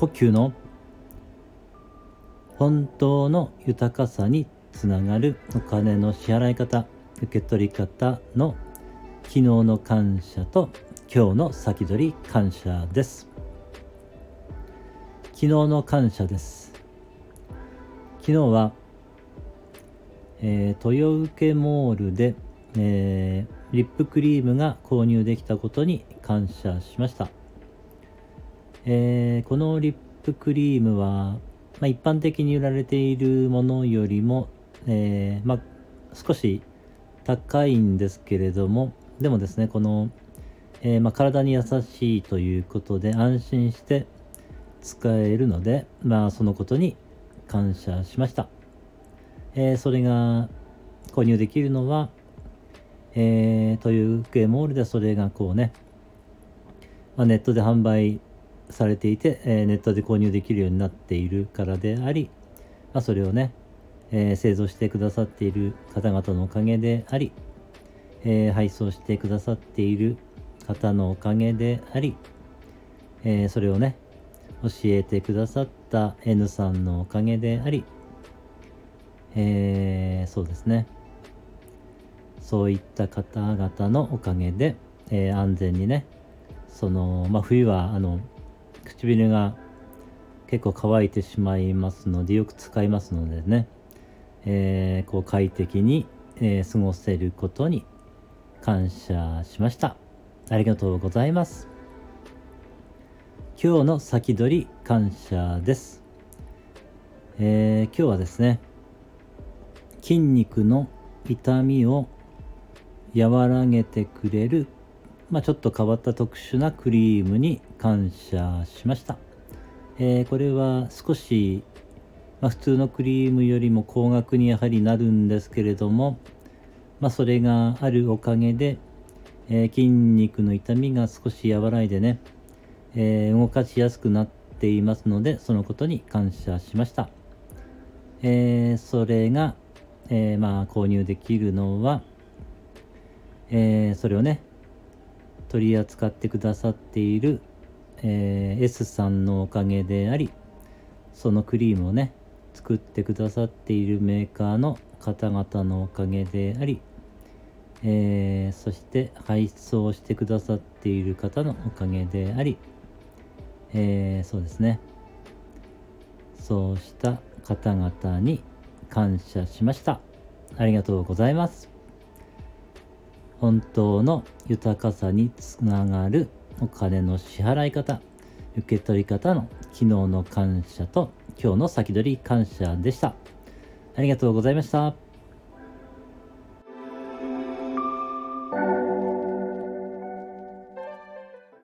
呼吸の本当の豊かさにつながるお金の支払い方受け取り方の昨日の感謝と今日の先取り感謝です。昨日の感謝です。昨日は、えー、豊受モールで、えー、リップクリームが購入できたことに感謝しました、えー、このリップクリームは、まあ、一般的に売られているものよりも、えまあ、少し高いんですけれどもでもですねこの、えー、まあ、体に優しいということで安心して使えるのでまあそのことに感謝しました、え、それが購入できるのは、えー、というゲームモールでそれがこうね、ま、ネットで販売されていて、えネットで購入できるようになっているからであり、ま、それをね、え製造してくださっている方々のおかげであり、え、配送してくださっている方のおかげであり、え、それをね、教えてくださった N さんのおかげであり、え、そうですね。そういった方々のおかげで、え、安全にね、その、まあ、冬は、あの、唇が結構乾いてしまいますので、よく使いますのでね、えー、こう快適に、えー、過ごせることに感謝しました。ありがとうございます。今日の先取り感謝です。えー、今日はですね、筋肉の痛みを和らげてくれる、まあ、ちょっと変わった特殊なクリームに感謝しました。えー、これは少し、まあ、普通のクリームよりも高額にやはりなるんですけれども、まあ、それがあるおかげで、えー、筋肉の痛みが少し和らいでね、えー、動かしやすくなっていますので、そのことに感謝しました。えー、それが、えまあ、購入できるのは、えそれをね、取り扱ってくださっている、え S さんのおかげであり、そのクリームをね、作ってくださっているメーカーの方々のおかげであり、えー、そして配送してくださっている方のおかげであり、えー、そうですね。そうした方々に感謝しました。ありがとうございます。本当の豊かさにつながるお金の支払い方受け取り方の昨日の感謝と今日の先取り感謝でしたありがとうございました。